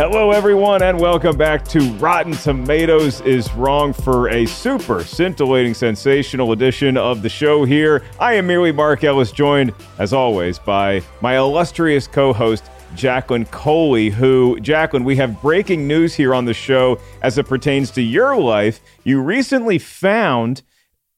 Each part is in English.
Hello, everyone, and welcome back to Rotten Tomatoes is Wrong for a super scintillating, sensational edition of the show here. I am merely Mark Ellis, joined, as always, by my illustrious co host, Jacqueline Coley, who, Jacqueline, we have breaking news here on the show as it pertains to your life. You recently found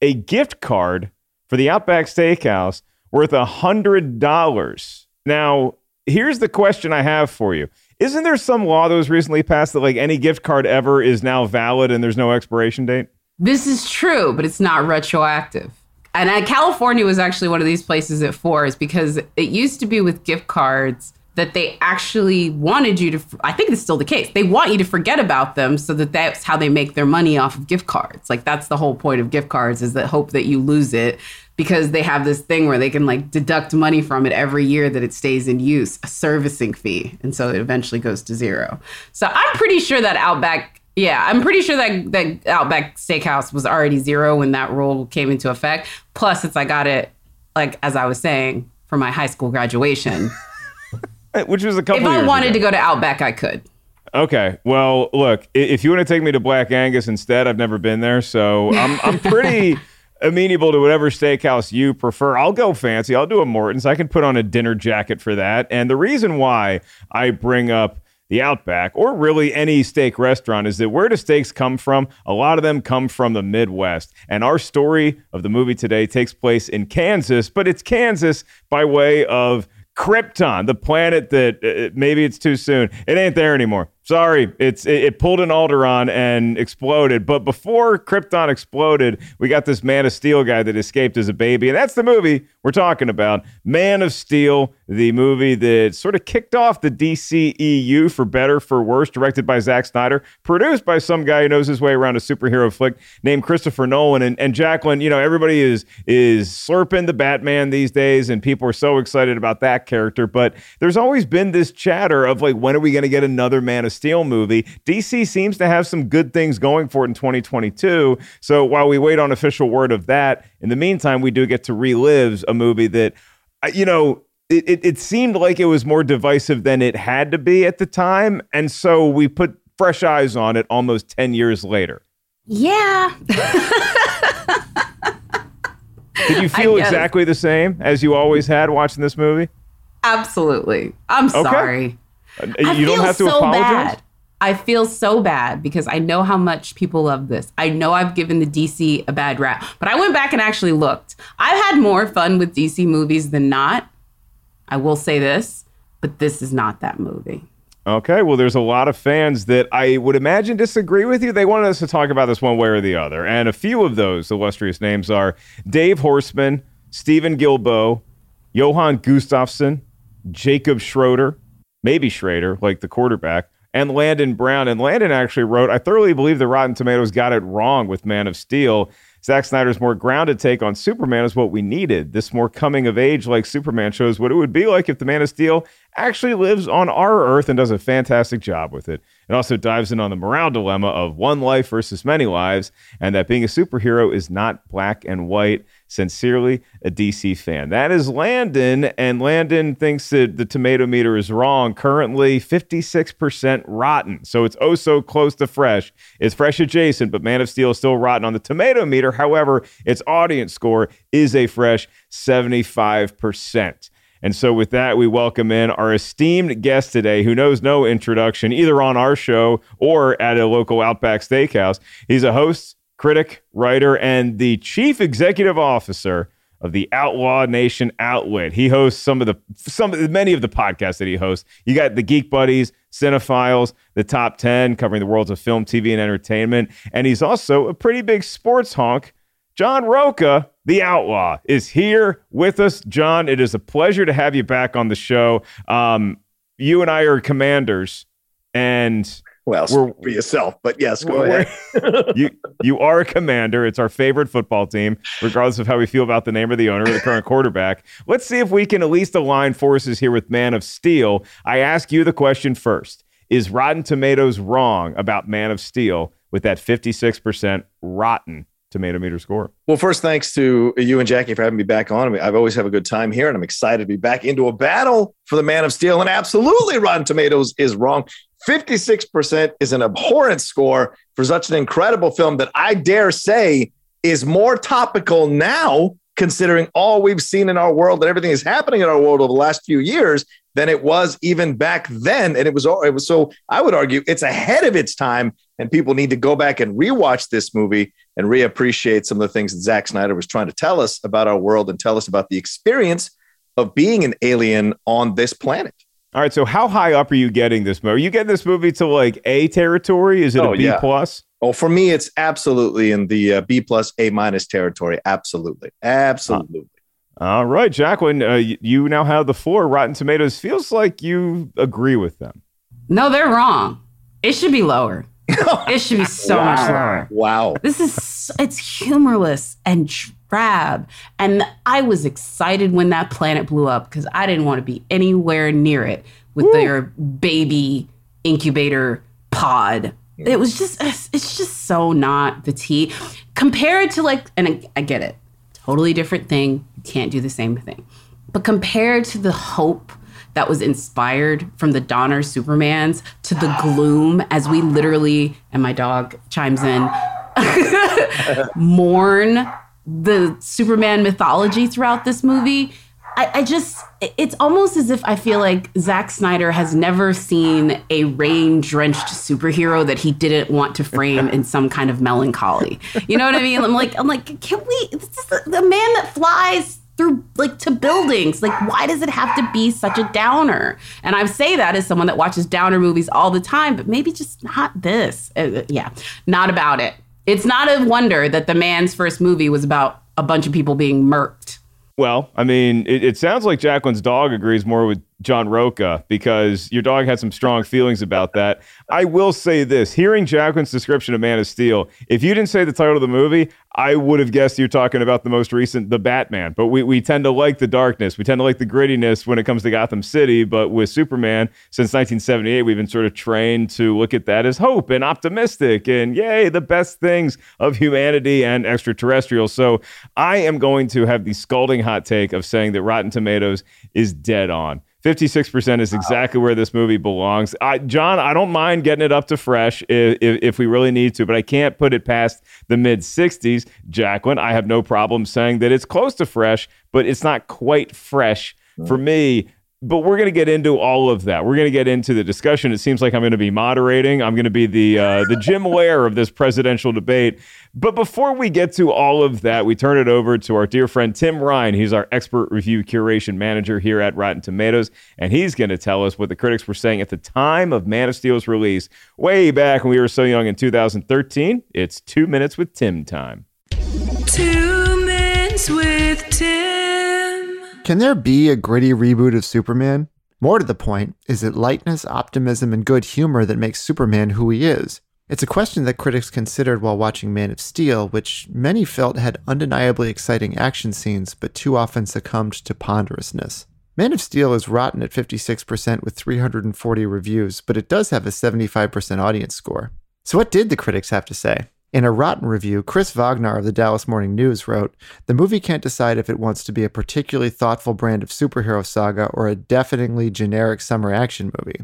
a gift card for the Outback Steakhouse worth a $100. Now, here's the question I have for you. Isn't there some law that was recently passed that like any gift card ever is now valid and there's no expiration date? This is true, but it's not retroactive. And uh, California was actually one of these places at Forest because it used to be with gift cards that they actually wanted you to I think it's still the case. They want you to forget about them so that that's how they make their money off of gift cards. Like that's the whole point of gift cards is that hope that you lose it because they have this thing where they can like deduct money from it every year that it stays in use, a servicing fee. And so it eventually goes to zero. So I'm pretty sure that Outback, yeah, I'm pretty sure that, that Outback Steakhouse was already zero when that rule came into effect. Plus, since I got it, like, as I was saying, for my high school graduation. Which was a couple If I wanted ago. to go to Outback, I could. Okay. Well, look, if you want to take me to Black Angus instead, I've never been there, so I'm I'm pretty amenable to whatever steakhouse you prefer. I'll go fancy. I'll do a Morton's. I can put on a dinner jacket for that. And the reason why I bring up the Outback or really any steak restaurant is that where do steaks come from? A lot of them come from the Midwest. And our story of the movie today takes place in Kansas, but it's Kansas by way of Krypton, the planet that uh, maybe it's too soon. It ain't there anymore. Sorry, it's it, it, pulled an Alderaan and exploded. But before Krypton exploded, we got this Man of Steel guy that escaped as a baby, and that's the movie we're talking about. Man of Steel, the movie that sort of kicked off the DCEU for better for worse, directed by Zack Snyder, produced by some guy who knows his way around a superhero flick named Christopher Nolan. And, and Jacqueline, you know, everybody is is slurping the Batman these days, and people are so excited about that character. But there's always been this chatter of like, when are we going to get another Man of Steel movie. DC seems to have some good things going for it in 2022. So while we wait on official word of that, in the meantime, we do get to relive a movie that, uh, you know, it, it, it seemed like it was more divisive than it had to be at the time. And so we put fresh eyes on it almost 10 years later. Yeah. Did you feel exactly the same as you always had watching this movie? Absolutely. I'm okay. sorry. Uh, you don't have to so apologize. Bad. I feel so bad because I know how much people love this. I know I've given the DC a bad rap, but I went back and actually looked. I've had more fun with DC movies than not. I will say this, but this is not that movie. Okay, well, there's a lot of fans that I would imagine disagree with you. They wanted us to talk about this one way or the other. And a few of those illustrious names are Dave Horstman, Stephen Gilbo, Johan Gustafsson, Jacob Schroeder, maybe Schrader, like the quarterback, and Landon Brown. And Landon actually wrote, I thoroughly believe the Rotten Tomatoes got it wrong with Man of Steel, Zack Snyder's more grounded take on Superman is what we needed. This more coming of age like Superman shows what it would be like if the Man of Steel actually lives on our Earth and does a fantastic job with it. It also dives in on the morale dilemma of one life versus many lives, and that being a superhero is not black and white. Sincerely, a DC fan. That is Landon, and Landon thinks that the tomato meter is wrong. Currently, 56% rotten. So it's oh so close to fresh. It's fresh adjacent, but Man of Steel is still rotten on the tomato meter. However, its audience score is a fresh 75%. And so, with that, we welcome in our esteemed guest today who knows no introduction either on our show or at a local Outback Steakhouse. He's a host, critic, writer, and the chief executive officer of the Outlaw Nation Outlet. He hosts some of the some many of the podcasts that he hosts. You got the Geek Buddies, Cinephiles, the Top 10 covering the worlds of film, TV and entertainment, and he's also a pretty big sports honk. John Rocha, the outlaw, is here with us. John, it is a pleasure to have you back on the show. Um, you and I are commanders, and well, we're, for yourself, but yes, go ahead. you you are a commander. It's our favorite football team, regardless of how we feel about the name of the owner or the current quarterback. Let's see if we can at least align forces here with Man of Steel. I ask you the question first: Is Rotten Tomatoes wrong about Man of Steel with that fifty six percent rotten tomato meter score. Well, first, thanks to you and Jackie for having me back on. I've always have a good time here, and I'm excited to be back into a battle for the Man of Steel. And absolutely, Rotten Tomatoes is wrong. 56% is an abhorrent score for such an incredible film that I dare say is more topical now, considering all we've seen in our world and everything is happening in our world over the last few years than it was even back then. And it was, it was so, I would argue it's ahead of its time. And people need to go back and rewatch this movie and reappreciate some of the things that Zack Snyder was trying to tell us about our world and tell us about the experience of being an alien on this planet. All right. So how high up are you getting this movie? Are you getting this movie to like A territory? Is it oh, a B yeah. plus? Oh, for me, it's absolutely in the uh, B plus A minus territory. Absolutely, absolutely. All right, Jacqueline, uh, you now have the four Rotten Tomatoes feels like you agree with them. No, they're wrong. It should be lower. it should be so wow. much lower. Wow. This is it's humorless and drab. And I was excited when that planet blew up because I didn't want to be anywhere near it with Woo. their baby incubator pod. It was just it's just so not the tea compared to like and I, I get it. Totally different thing. You can't do the same thing. But compared to the hope that was inspired from the Donner Supermans to the gloom as we literally, and my dog chimes in, mourn the Superman mythology throughout this movie. I, I, just, it's almost as if I feel like Zack Snyder has never seen a rain drenched superhero that he didn't want to frame in some kind of melancholy. You know what I mean? I'm like, I'm like, can we, this is the, the man that flies through like to buildings. Like, why does it have to be such a downer? And I say that as someone that watches downer movies all the time, but maybe just not this. Uh, yeah, not about it. It's not a wonder that the man's first movie was about a bunch of people being murked. Well, I mean, it, it sounds like Jacqueline's dog agrees more with John Rocha because your dog had some strong feelings about that. I will say this hearing Jacqueline's description of Man of Steel, if you didn't say the title of the movie, I would have guessed you're talking about the most recent, The Batman. But we, we tend to like the darkness. We tend to like the grittiness when it comes to Gotham City. But with Superman, since 1978, we've been sort of trained to look at that as hope and optimistic and yay, the best things of humanity and extraterrestrial. So I am going to have the scalding hot take of saying that Rotten Tomatoes is dead on. 56% is exactly where this movie belongs. I, John, I don't mind getting it up to fresh if, if, if, we really need to, but I can't put it past the mid 60s. Jacqueline, I have no problem saying that it's close to fresh, but it's not quite fresh. For me, but we're going to get into all of that. We're going to get into the discussion. It seems like I'm going to be moderating. I'm going to be the uh, the Jim Lehrer of this presidential debate. But before we get to all of that, we turn it over to our dear friend Tim Ryan. He's our expert review curation manager here at Rotten Tomatoes, and he's going to tell us what the critics were saying at the time of Man of Steel's release, way back when we were so young in 2013. It's two minutes with Tim time. Two minutes with Tim. Can there be a gritty reboot of Superman? More to the point, is it lightness, optimism, and good humor that makes Superman who he is? It's a question that critics considered while watching Man of Steel, which many felt had undeniably exciting action scenes, but too often succumbed to ponderousness. Man of Steel is rotten at 56% with 340 reviews, but it does have a 75% audience score. So, what did the critics have to say? In a rotten review, Chris Wagner of the Dallas Morning News wrote The movie can't decide if it wants to be a particularly thoughtful brand of superhero saga or a deafeningly generic summer action movie.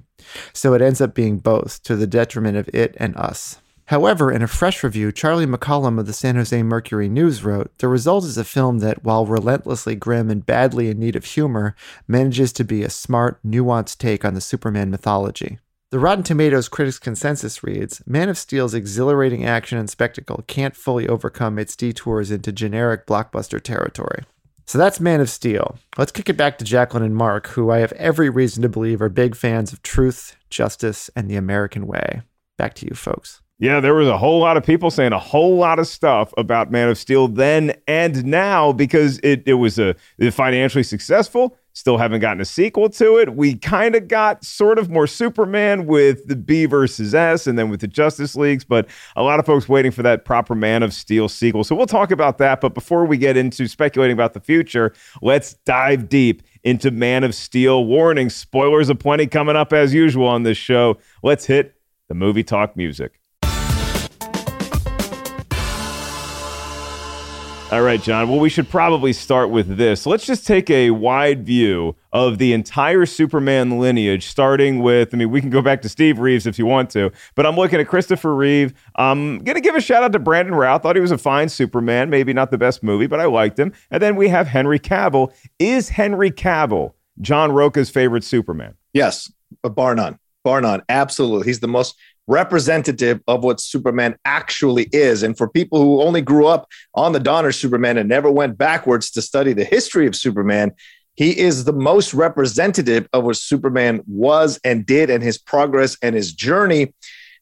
So it ends up being both, to the detriment of it and us. However, in a fresh review, Charlie McCollum of the San Jose Mercury News wrote The result is a film that, while relentlessly grim and badly in need of humor, manages to be a smart, nuanced take on the Superman mythology. The Rotten Tomatoes critics' consensus reads Man of Steel's exhilarating action and spectacle can't fully overcome its detours into generic blockbuster territory. So that's Man of Steel. Let's kick it back to Jacqueline and Mark, who I have every reason to believe are big fans of truth, justice, and the American way. Back to you, folks. Yeah, there was a whole lot of people saying a whole lot of stuff about Man of Steel then and now because it, it was a financially successful. Still haven't gotten a sequel to it. We kind of got sort of more Superman with the B versus S and then with the Justice Leagues, but a lot of folks waiting for that proper Man of Steel sequel. So we'll talk about that. But before we get into speculating about the future, let's dive deep into Man of Steel. Warning spoilers aplenty coming up as usual on this show. Let's hit the movie talk music. All right, John. Well, we should probably start with this. Let's just take a wide view of the entire Superman lineage, starting with, I mean, we can go back to Steve Reeves if you want to, but I'm looking at Christopher Reeve. I'm going to give a shout out to Brandon Routh. Thought he was a fine Superman. Maybe not the best movie, but I liked him. And then we have Henry Cavill. Is Henry Cavill John Rocha's favorite Superman? Yes, bar none. Bar none. Absolutely. He's the most representative of what Superman actually is. And for people who only grew up on the Donner Superman and never went backwards to study the history of Superman, he is the most representative of what Superman was and did and his progress and his journey.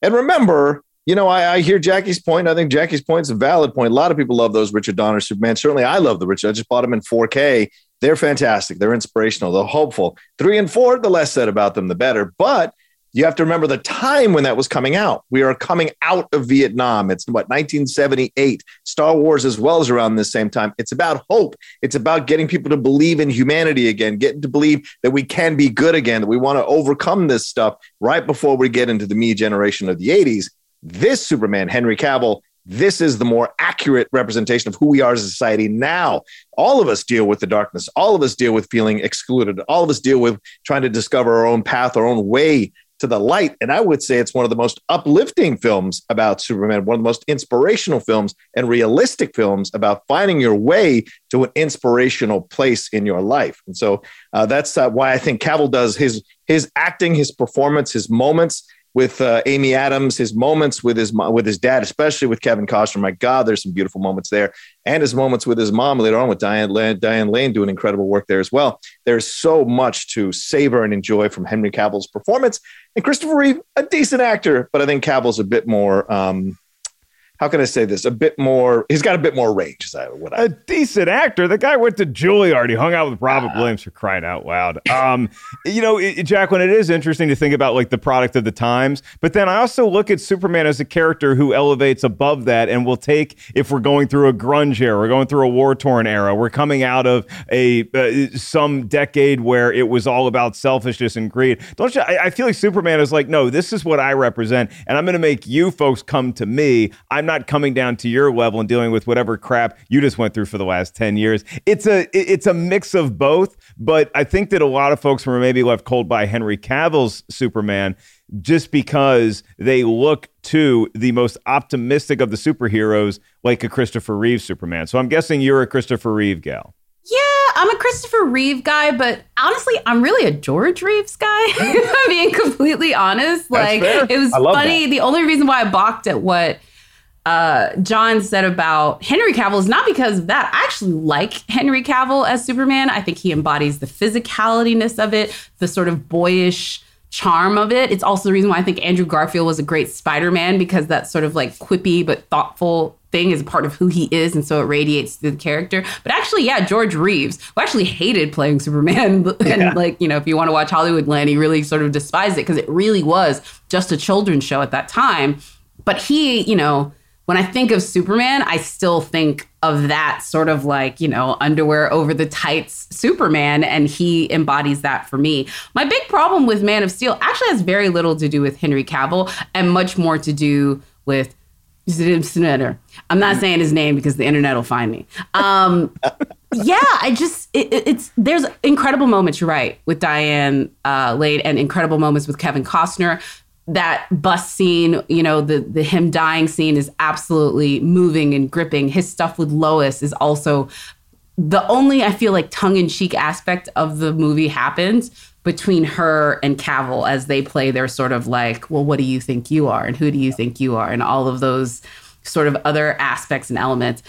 And remember, you know, I, I, hear Jackie's point. I think Jackie's point is a valid point. A lot of people love those Richard Donner Superman. Certainly, I love the Richard. I just bought them in 4K. They're fantastic. They're inspirational. They're hopeful. Three and four, the less said about them, the better. But you have to remember the time when that was coming out. We are coming out of Vietnam. It's what 1978. Star Wars as well as around this same time. It's about hope. It's about getting people to believe in humanity again, getting to believe that we can be good again, that we want to overcome this stuff right before we get into the me generation of the 80s. This Superman, Henry Cavill, this is the more accurate representation of who we are as a society now. All of us deal with the darkness. All of us deal with feeling excluded. All of us deal with trying to discover our own path, our own way to the light. And I would say it's one of the most uplifting films about Superman, one of the most inspirational films and realistic films about finding your way to an inspirational place in your life. And so uh, that's uh, why I think Cavill does his his acting, his performance, his moments with uh, Amy Adams, his moments with his with his dad, especially with Kevin Costner. My God, there's some beautiful moments there, and his moments with his mom later on with Diane Lane, Diane Lane doing incredible work there as well. There's so much to savor and enjoy from Henry Cavill's performance, and Christopher Reeve, a decent actor, but I think Cavill's a bit more. Um, how can I say this? A bit more. He's got a bit more range. Is that what I? A decent actor. The guy went to Juilliard. He hung out with Robert uh, Williams for crying out loud. Um, you know, it, Jacqueline, it is interesting to think about like the product of the times, but then I also look at Superman as a character who elevates above that and will take if we're going through a grunge era, we're going through a war torn era, we're coming out of a uh, some decade where it was all about selfishness and greed. Don't you? I, I feel like Superman is like, no, this is what I represent, and I'm going to make you folks come to me. I'm not coming down to your level and dealing with whatever crap you just went through for the last 10 years. It's a it's a mix of both, but I think that a lot of folks were maybe left cold by Henry Cavill's Superman just because they look to the most optimistic of the superheroes like a Christopher Reeve Superman. So I'm guessing you're a Christopher Reeve gal. Yeah, I'm a Christopher Reeve guy, but honestly, I'm really a George Reeves guy. I'm being completely honest. Like it was funny. That. The only reason why I balked at what uh, John said about Henry Cavill is not because of that. I actually like Henry Cavill as Superman. I think he embodies the physicalityness of it, the sort of boyish charm of it. It's also the reason why I think Andrew Garfield was a great Spider-Man because that sort of like quippy but thoughtful thing is part of who he is and so it radiates through the character. But actually, yeah, George Reeves, who actually hated playing Superman and yeah. like, you know, if you want to watch Hollywoodland, he really sort of despised it because it really was just a children's show at that time But he, you know, when I think of Superman, I still think of that sort of like, you know, underwear over the tights Superman, and he embodies that for me. My big problem with Man of Steel actually has very little to do with Henry Cavill and much more to do with Zim Snyder. I'm not saying his name because the internet will find me. Um, yeah, I just it, it's there's incredible moments. You're right with Diane uh, Lane and incredible moments with Kevin Costner. That bus scene, you know, the the him dying scene is absolutely moving and gripping. His stuff with Lois is also the only I feel like tongue in cheek aspect of the movie happens between her and Cavill as they play their sort of like, well, what do you think you are, and who do you think you are, and all of those sort of other aspects and elements.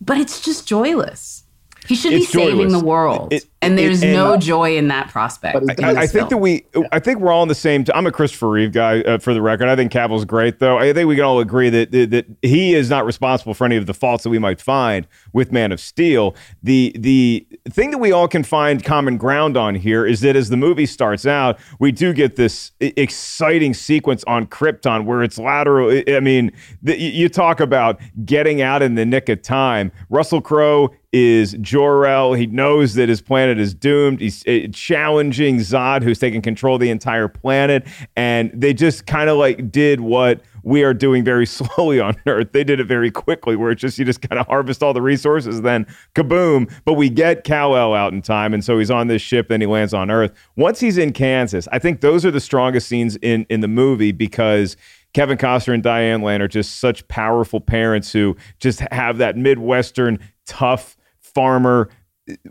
But it's just joyless. He should It's be saving joyless. the world, It- and there's and- no joy in that prospect. But it in I, I think that film. we, I think we're all on the same. T- I'm a Christopher Reeve guy, uh, for the record. I think Cavill's great, though. I think we can all agree that, that that he is not responsible for any of the faults that we might find with Man of Steel. The the thing that we all can find common ground on here is that as the movie starts out, we do get this exciting sequence on Krypton where it's lateral. I- I mean, the, you you talk about getting out in the nick of time. Russell Crowe is Jor-El. He knows that his planet is doomed. He's uh, challenging Zod, who's taking control of the entire planet. And they just kind of like did what we are doing very slowly on Earth. They did it very quickly, where it's just you just kind of harvest all the resources, then kaboom. But we get Kal-El out in time, and so he's on this ship, then he lands on Earth. Once he's in Kansas, I think those are the strongest scenes in in the movie because Kevin Costner and Diane Lane are just such powerful parents who just have that Midwestern tough farmer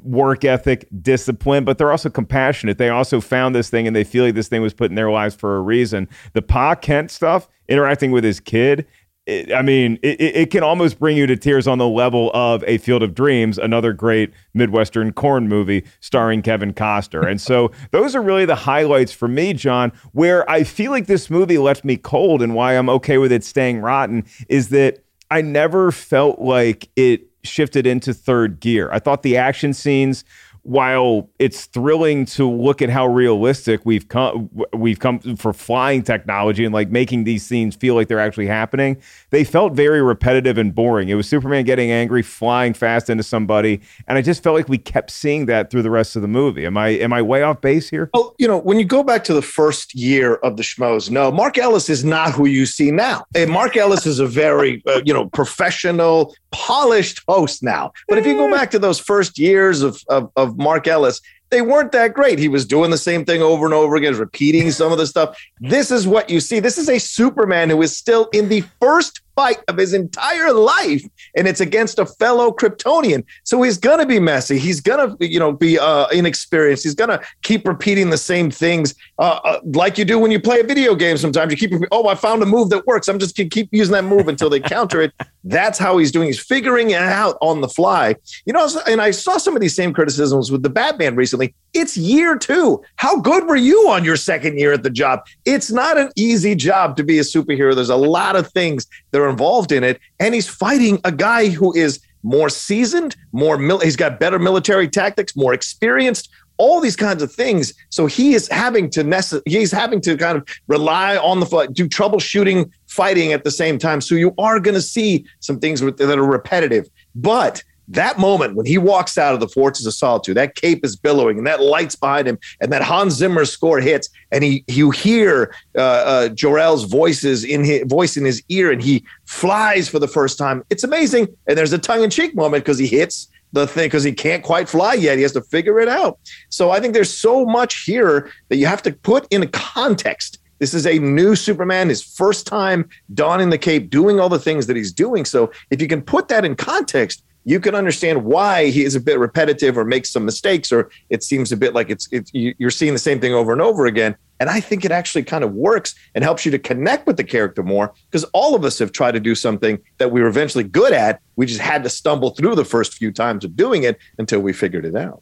work ethic, discipline, but they're also compassionate. They also found this thing and they feel like this thing was put in their lives for a reason. The Pa Kent stuff, interacting with his kid, it, I mean, it, it can almost bring you to tears on the level of A Field of Dreams, another great Midwestern corn movie starring Kevin Costner. And so those are really the highlights for me, John, where I feel like this movie left me cold and why I'm okay with it staying rotten is that I never felt like it shifted into third gear. I thought the action scenes, while it's thrilling to look at how realistic we've come, we've come for flying technology and like making these scenes feel like they're actually happening. They felt very repetitive and boring. It was Superman getting angry, flying fast into somebody, and I just felt like we kept seeing that through the rest of the movie. Am I am I way off base here? Well, you know, when you go back to the first year of the Schmoes, no, Mark Ellis is not who you see now. And Mark Ellis is a very, uh, you know, professional, polished host now. But if you go back to those first years of, of, of Mark Ellis, they weren't that great. He was doing the same thing over and over again, repeating some of the stuff. This is what you see. This is a Superman who is still in the first fight of his entire life, and it's against a fellow Kryptonian. So he's gonna be messy. He's gonna, you know, be uh, inexperienced. He's gonna keep repeating the same things, uh, uh, like you do when you play a video game. Sometimes you keep, oh, I found a move that works. I'm just gonna keep using that move until they counter it. That's how he's doing. He's figuring it out on the fly. You know, and I saw some of these same criticisms with the Batman recently. It's year two. How good were you on your second year at the job? It's not an easy job to be a superhero. There's a lot of things that are involved in it, and he's fighting a guy who is more seasoned, more mil- he's got better military tactics, more experienced, all these kinds of things. So he is having to necess- he's having to kind of rely on the do troubleshooting, fighting at the same time. So you are going to see some things with, that are repetitive, but that moment when he walks out of the Fortress of Solitude, that cape is billowing and that light's behind him, and that Hans Zimmer score hits, and he you hear uh, uh, Jor-El's voices in his voice in his ear, and he flies for the first time. It's amazing, and there's a tongue-in-cheek moment because he hits the thing because he can't quite fly yet. He has to figure it out. So I think there's so much here that you have to put in context. This is a new Superman, his first time donning the cape, doing all the things that he's doing. So if you can put that in context, you can understand why he is a bit repetitive or makes some mistakes, or it seems a bit like it's, it's you- you're seeing the same thing over and over again. And I think it actually kind of works and helps you to connect with the character more because all of us have tried to do something that we were eventually good at. We just had to stumble through the first few times of doing it until we figured it out.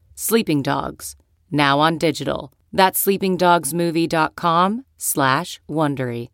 Sleeping Dogs, now on digital. That's sleepingdogsmovie.com slash Wondery.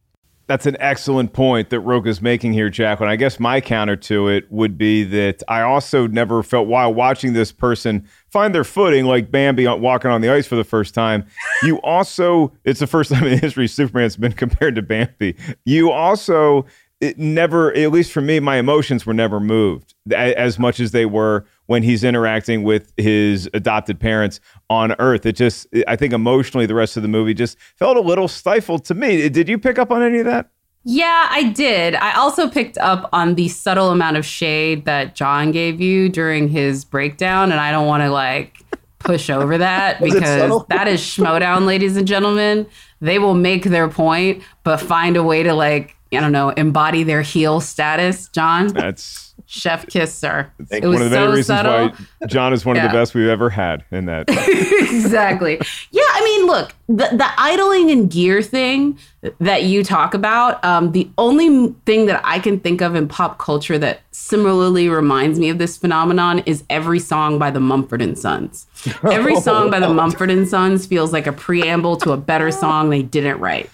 That's an excellent point that Rocha's making here, Jacqueline. I guess my counter to it would be that I also never felt while watching this person find their footing, like Bambi walking on the ice for the first time. You also, it's the first time in history Superman's been compared to Bambi. You also, it never, at least for me, my emotions were never moved as much as they were when he's interacting with his adopted parents on Earth. It just, I think emotionally, the rest of the movie just felt a little stifled to me. Did you pick up on any of that? Yeah, I did. I also picked up on the subtle amount of shade that John gave you during his breakdown, and I don't want to like push over that because that is Schmoedown, ladies and gentlemen. They will make their point, but find a way to like, I don't know, embody their heel status. John, That's chef kiss, sir. It one was of the many so reasons subtle. why John is one of the best we've ever had in that. exactly. Yeah, I mean, look, the, the idling and gear thing that you talk about, um, the only thing that I can think of in pop culture that similarly reminds me of this phenomenon is every song by the Mumford and Sons. Every song by the Mumford and Sons feels like a preamble to a better song they didn't write.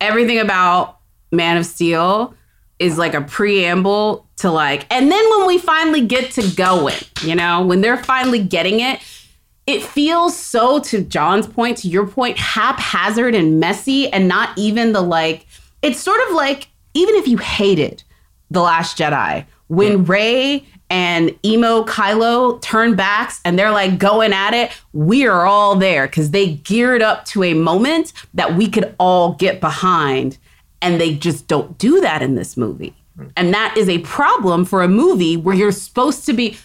Everything about Man of Steel is like a preamble to like, and then when we finally get to going, you know, when they're finally getting it, it feels so to John's point, to your point, haphazard and messy, and not even the like. It's sort of like even if you hated the Last Jedi, when Rey and emo Kylo turn backs and they're like going at it, we are all there because they geared up to a moment that we could all get behind, and they just don't do that in this movie. And that is a problem for a movie where you're supposed to be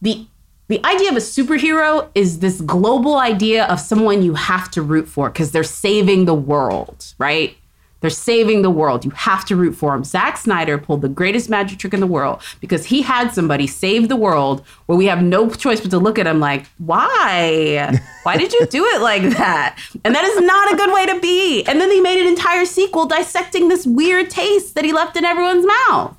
the the idea of a superhero is this global idea of someone you have to root for because they're saving the world, right? They're saving the world. You have to root for them. Zack Snyder pulled the greatest magic trick in the world because he had somebody save the world where we have no choice but to look at him like, why? Why did you do it like that? And that is not a good way to be. And then he made an entire sequel dissecting this weird taste that he left in everyone's mouth.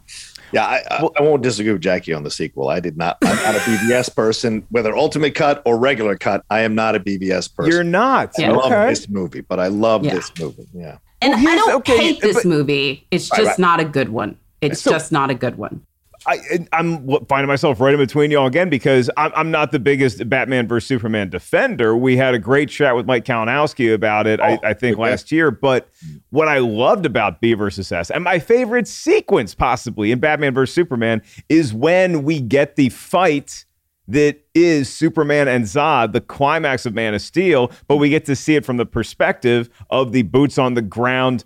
Yeah, I, I, I won't disagree with Jackie on the sequel. I did not. I'm not a BvS person, whether ultimate cut or regular cut. I am not a BvS person. You're not. I Yeah. love Okay. this movie, but I love Yeah. this movie. Yeah. And Well, I don't okay, hate this but- movie. It's Right, just right. not a good one. It's So- just not a good one. I, I'm finding myself right in between y'all again because I'm, I'm not the biggest Batman versus Superman defender. We had a great chat with Mike Kalinowski about it, I, Oh, I think, okay. last year. But what I loved about B versus S, and my favorite sequence possibly in Batman versus Superman, is when we get the fight that is Superman and Zod, the climax of Man of Steel, but we get to see it from the perspective of the boots on the ground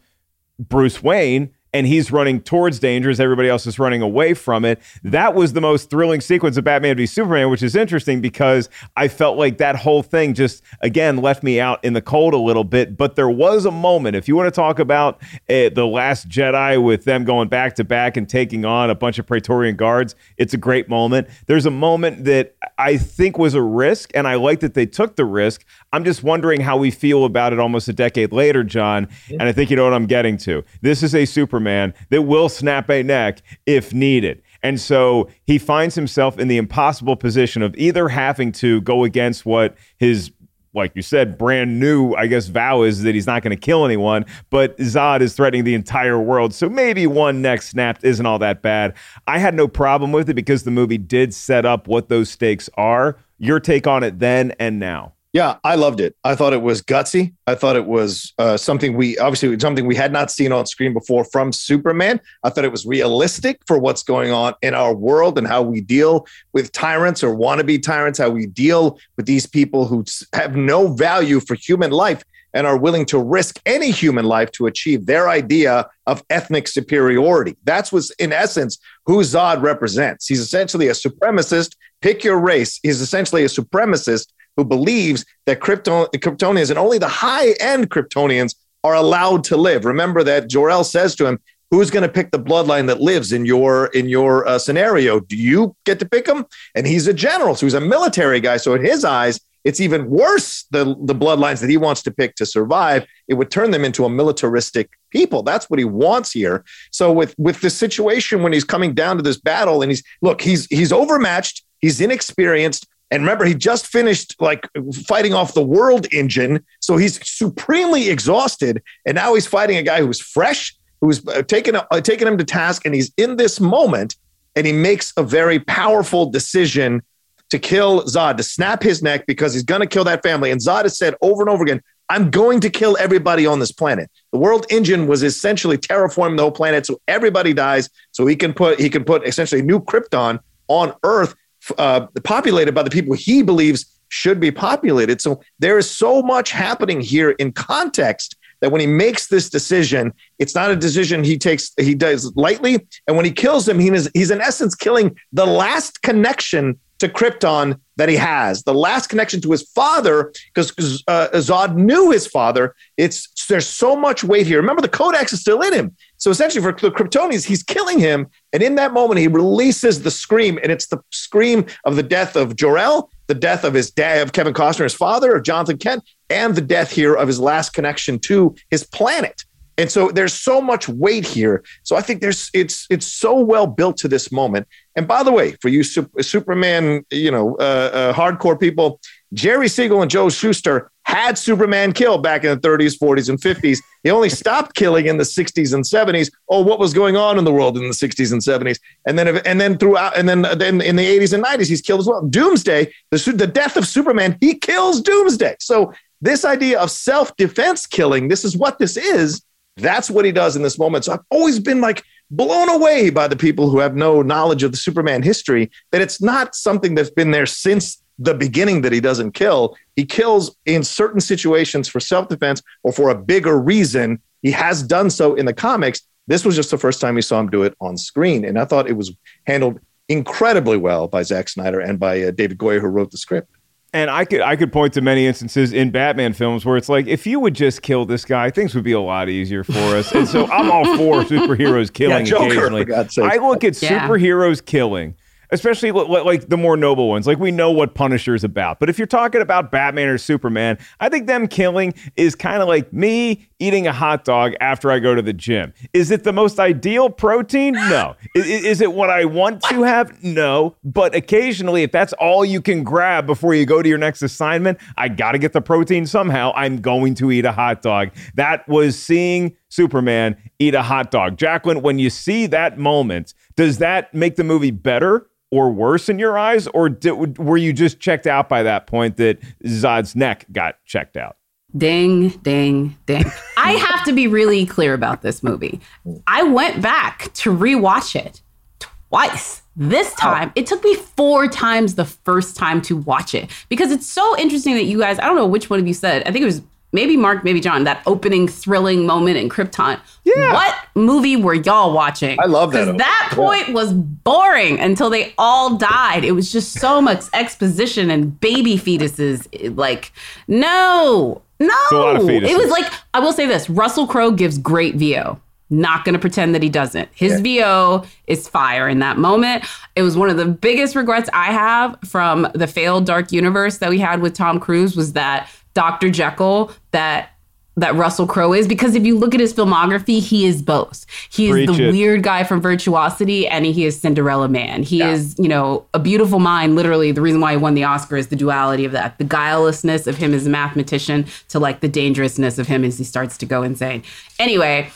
Bruce Wayne and he's running towards danger as everybody else is running away from it. That was the most thrilling sequence of Batman v Superman, which is interesting because I felt like that whole thing just, again, left me out in the cold a little bit. But there was a moment, if you want to talk about uh, The Last Jedi with them going back to back and taking on a bunch of Praetorian guards, it's a great moment. There's a moment that I think was a risk, and I like that they took the risk. I'm just wondering how we feel about it almost a decade later, John. And I think you know what I'm getting to. This is a Superman that will snap a neck if needed. And so he finds himself in the impossible position of either having to go against what his like you said, brand new, I guess, vow is that he's not going to kill anyone, but Zod is threatening the entire world. So maybe one neck snapped isn't all that bad. I had no problem with it because the movie did set up what those stakes are. Your take on it then and now. Yeah, I loved it. I thought it was gutsy. I thought it was uh, something we obviously something we had not seen on screen before from Superman. I thought it was realistic for what's going on in our world and how we deal with tyrants or wannabe tyrants, how we deal with these people who have no value for human life and are willing to risk any human life to achieve their idea of ethnic superiority. That's what's, in essence, who Zod represents. He's essentially a supremacist. Pick your race. He's essentially a supremacist who believes that Krypton- Kryptonians and only the high end Kryptonians are allowed to live. Remember that Jor-El says to him, who's going to pick the bloodline that lives in your in your uh, scenario? Do you get to pick him and he's a general so he's a military guy so in his eyes it's even worse the the bloodlines that he wants to pick to survive. It would turn them into a militaristic people. That's what he wants here. So with with the situation when he's coming down to this battle and he's look he's he's overmatched he's inexperienced and remember, he just finished like fighting off the world engine. So he's supremely exhausted. And now he's fighting a guy who's fresh, who's uh, taken, uh, taken him to task. And he's in this moment and he makes a very powerful decision to kill Zod, to snap his neck because he's going to kill that family. And Zod has said over and over again, I'm going to kill everybody on this planet. The world engine was essentially terraforming the whole planet so everybody dies. So he can put he can put essentially new Krypton on Earth uh, populated by the people he believes should be populated. So there is so much happening here in context that when he makes this decision, it's not a decision he takes he does lightly. And when he kills him, he is, he's in essence killing the last connection to Krypton that he has, the last connection to his father, because uh, Zod knew his father. It's there's so much weight here. Remember, the Codex is still in him. So essentially, for the Kryptonians, he's killing him, and in that moment, he releases the scream, and it's the scream of the death of Jor-El, the death of his dad, of Kevin Costner, his father, of Jonathan Kent, and the death here of his last connection to his planet. And so there's so much weight here. So I think there's it's it's so well built to this moment. And by the way, for you Superman, you know, uh, uh, hardcore people, Jerry Siegel and Joe Shuster had Superman killed back in the 30s, 40s, and 50s. He only stopped killing in the 60s and 70s. Oh, what was going on in the world in the 60s and 70s? And then and then throughout and then then in the 80s and 90s, he's killed as well. Doomsday, the the death of Superman, he kills Doomsday. So this idea of self-defense killing, this is what this is that's what he does in this moment. So I've always been like blown away by the people who have no knowledge of the Superman history that it's not something that's been there since the beginning that he doesn't kill. He kills in certain situations for self defense or for a bigger reason. He has done so in the comics. This was just the first time we saw him do it on screen. And I thought it was handled incredibly well by Zack Snyder and by uh, David Goyer, who wrote the script. And I could I could point to many instances in Batman films where it's like if you would just kill this guy, things would be a lot easier for us. And so I'm all for superheroes killing yeah, Joker, occasionally. I look at Yeah. superheroes killing especially li- li- like the more noble ones. Like we know what Punisher is about. But if you're talking about Batman or Superman, I think them killing is kind of like me eating a hot dog after I go to the gym. Is it the most ideal protein? No. I- i- is it what I want to have? No. But occasionally, if that's all you can grab before you go to your next assignment, I got to get the protein somehow. I'm going to eat a hot dog. That was seeing Superman eat a hot dog. Jacqueline, when you see that moment, does that make the movie better or worse in your eyes? Or did, were you just checked out by that point that Zod's neck got checked out? Ding, ding, ding. I have to be really clear about this movie. I went back to rewatch it twice. This time, it took me four times the first time to watch it because it's so interesting that you guys, I don't know which one of you said, I think it was maybe Mark, maybe John, that opening thrilling moment in Krypton. Yeah. What movie were y'all watching? I love that That point was boring until they all died. It was just so much exposition and baby fetuses. It- Like, no, no. a lot of. It was like, I will say this Russell Crowe gives great VO. Not going to pretend that he doesn't. His VO is fire in that moment. It was one of the biggest regrets I have from the failed Dark Universe that we had with Tom Cruise was that Dr. Jekyll that that Russell Crowe is because if you look at his filmography, he is both. He is Preach the it. weird guy from Virtuosity and he is Cinderella Man. He is, you know, a beautiful mind. Literally, the reason why he won the Oscar is the duality of that. The guilelessness of him as a mathematician to like the dangerousness of him as he starts to go insane. Anyway,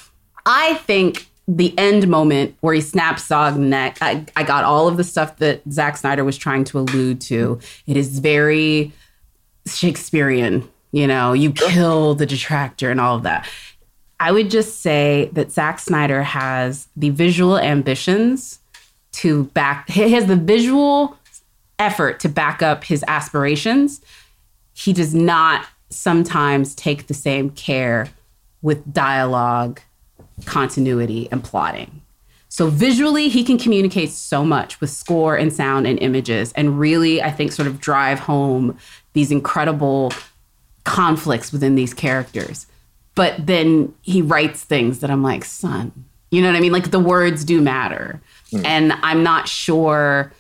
I think the end moment where he snaps Zod neck, I, I got all of the stuff that Zack Snyder was trying to allude to. It is very Shakespearean, you know, you kill the detractor and all of that. I would just say that Zack Snyder has the visual ambitions to back, he has the visual effort to back up his aspirations. He does not sometimes take the same care with dialogue, continuity, and plotting. So visually, he can communicate so much with score and sound and images, and really, I think, sort of drive home these incredible conflicts within these characters. But then he writes things that I'm like, son, you know what I mean? Like the words do matter. Hmm. And I'm not sure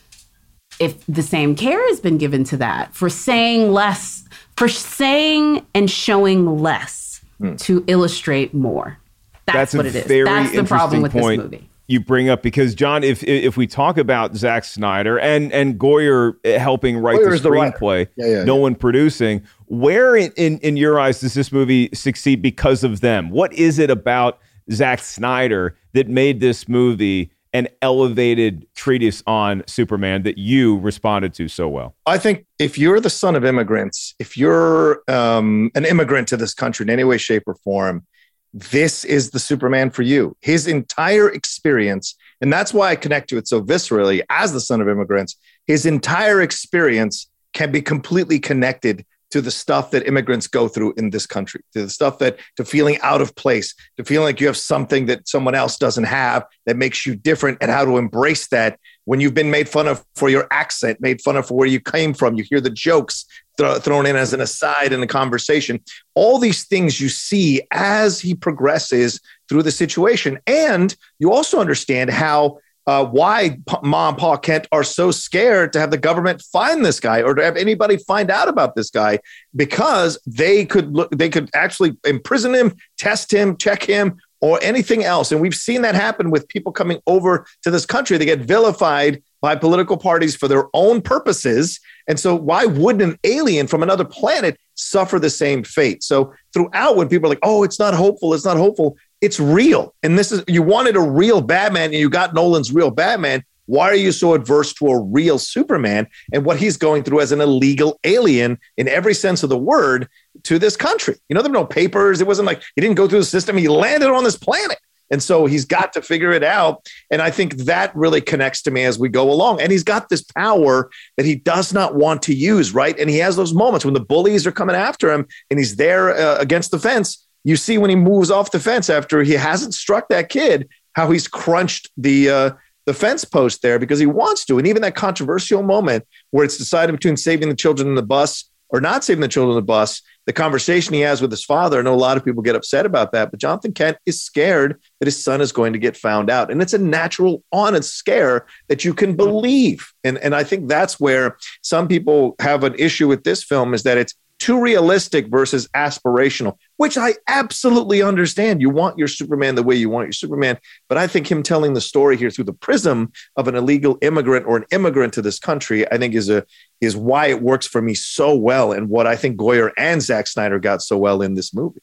if the same care has been given to that for saying less, for saying and showing less hmm. to illustrate more. That's, a what it is. That's the problem with this movie. You bring up because John, if if we talk about Zack Snyder and and Goyer helping write the is the screenplay, Yeah, yeah, no yeah. one producing, where in, in in your eyes does this movie succeed because of them? What is it about Zack Snyder that made this movie an elevated treatise on Superman that you responded to so well? I think if you're the son of immigrants, if you're um, an immigrant to this country in any way, shape, or form, this is the Superman for you. His entire experience, and that's why I connect to it so viscerally as the son of immigrants, his entire experience can be completely connected to the stuff that immigrants go through in this country, to the stuff that, to feeling out of place, to feeling like you have something that someone else doesn't have that makes you different, and how to embrace that when you've been made fun of for your accent, made fun of for where you came from. You hear the jokes thro- thrown in as an aside in the conversation. All these things you see as he progresses through the situation. And you also understand how. Uh, why P- Ma and Pa Kent are so scared to have the government find this guy or to have anybody find out about this guy because they could look, they could actually imprison him, test him, check him, or anything else. And we've seen that happen with people coming over to this country. They get vilified by political parties for their own purposes. And so, why wouldn't an alien from another planet suffer the same fate? So, throughout, when people are like, oh, it's not hopeful, it's not hopeful, it's real. And this is, you wanted a real Batman and you got Nolan's real Batman. Why are you so adverse to a real Superman and what he's going through as an illegal alien in every sense of the word to this country? You know, there were no papers. It wasn't like he didn't go through the system. He landed on this planet. And so he's got to figure it out. And I think that really connects to me as we go along. And he's got this power that he does not want to use, right? And he has those moments when the bullies are coming after him and he's there uh, against the fence. You see when he moves off the fence after he hasn't struck that kid, how he's crunched the uh, the fence post there because he wants to. And even that controversial moment where it's decided between saving the children in the bus or not saving the children in the bus, the conversation he has with his father. I know a lot of people get upset about that, but Jonathan Kent is scared that his son is going to get found out. And it's a natural, honest scare that you can believe. And, and I think that's where some people have an issue with this film is that it's too realistic versus aspirational, which I absolutely understand. You want your Superman the way you want your Superman. But I think him telling the story here through the prism of an illegal immigrant or an immigrant to this country, I think is a is why it works for me so well and what I think Goyer and Zack Snyder got so well in this movie.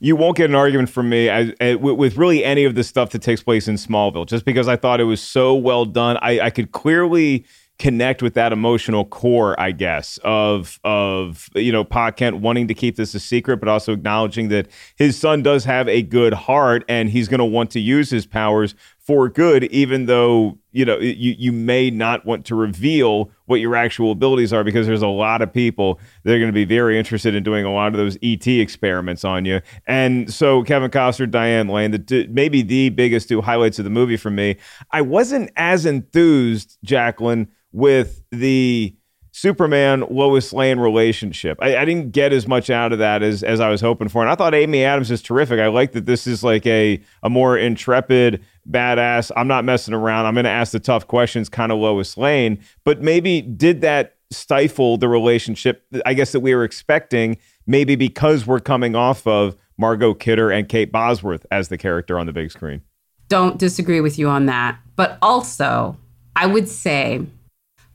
you won't get an argument from me as, uh, with, with really any of the stuff that takes place in Smallville, just because I thought it was so well done. I, I could clearly connect with that emotional core, I guess, of of you know Pa Kent wanting to keep this a secret, but also acknowledging that his son does have a good heart and he's going to want to use his powers for good, even though you know you you may not want to reveal what your actual abilities are because there's a lot of people that are going to be very interested in doing a lot of those ET experiments on you. And so Kevin Costner, Diane Lane, the maybe the biggest two highlights of the movie for me. I wasn't as enthused, Jacqueline, with the Superman Lois Lane relationship. I, I, didn't get as much out of that as as I was hoping for, and I thought Amy Adams is terrific. I like that this is like a a more intrepid, badass. I'm not messing around. I'm going to ask the tough questions, kind of Lois Lane. But maybe did that stifle the relationship? I guess that we were expecting. Maybe because we're coming off of Margot Kidder and Kate Bosworth as the character on the big screen. Don't disagree with you on that, but also I would say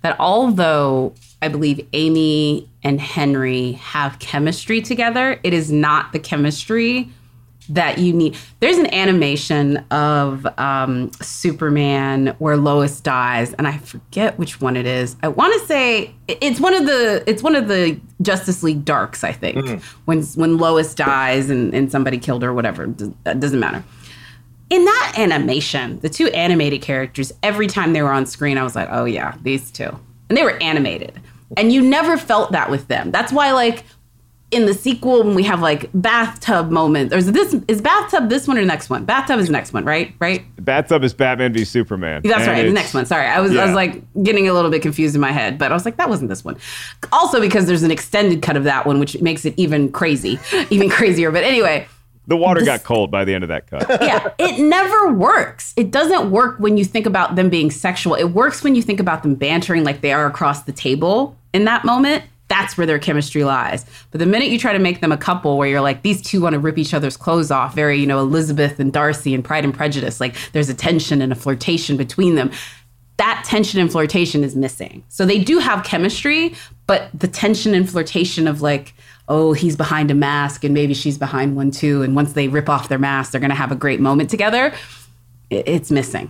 that although I believe Amy and Henry have chemistry together, it is not the chemistry that you need. There's an animation of um, Superman where Lois dies, and I forget which one it is. I want to say it's one of the it's one of the Justice League Darks. I think mm. when when Lois dies and, and somebody killed her, or whatever. It doesn't matter in that animation, the two animated characters, every time they were on screen, I was like, oh yeah, these two. And they were animated. And you never felt that with them. That's why, like, in the sequel when we have like bathtub moments. Or is this is bathtub this one or the next one? Bathtub is the next one, right? Right? Bathtub is Batman v Superman. That's And right. The next one. Sorry, I was I was like getting a little bit confused in my head, but I was like, that wasn't this one. Also because there's an extended cut of that one, which makes it even crazy, even crazier. But anyway, The water got cold by the end of that cut. yeah, it never works. It doesn't work when you think about them being sexual. It works when you think about them bantering like they are across the table in that moment. That's where their chemistry lies. But the minute you try to make them a couple where you're like, these two want to rip each other's clothes off, very, you know, Elizabeth and Darcy and Pride and Prejudice, like there's a tension and a flirtation between them. That tension and flirtation is missing. So they do have chemistry, but the tension and flirtation of like, oh, he's behind a mask and maybe she's behind one too. And once they rip off their mask, they're going to have a great moment together. It's missing.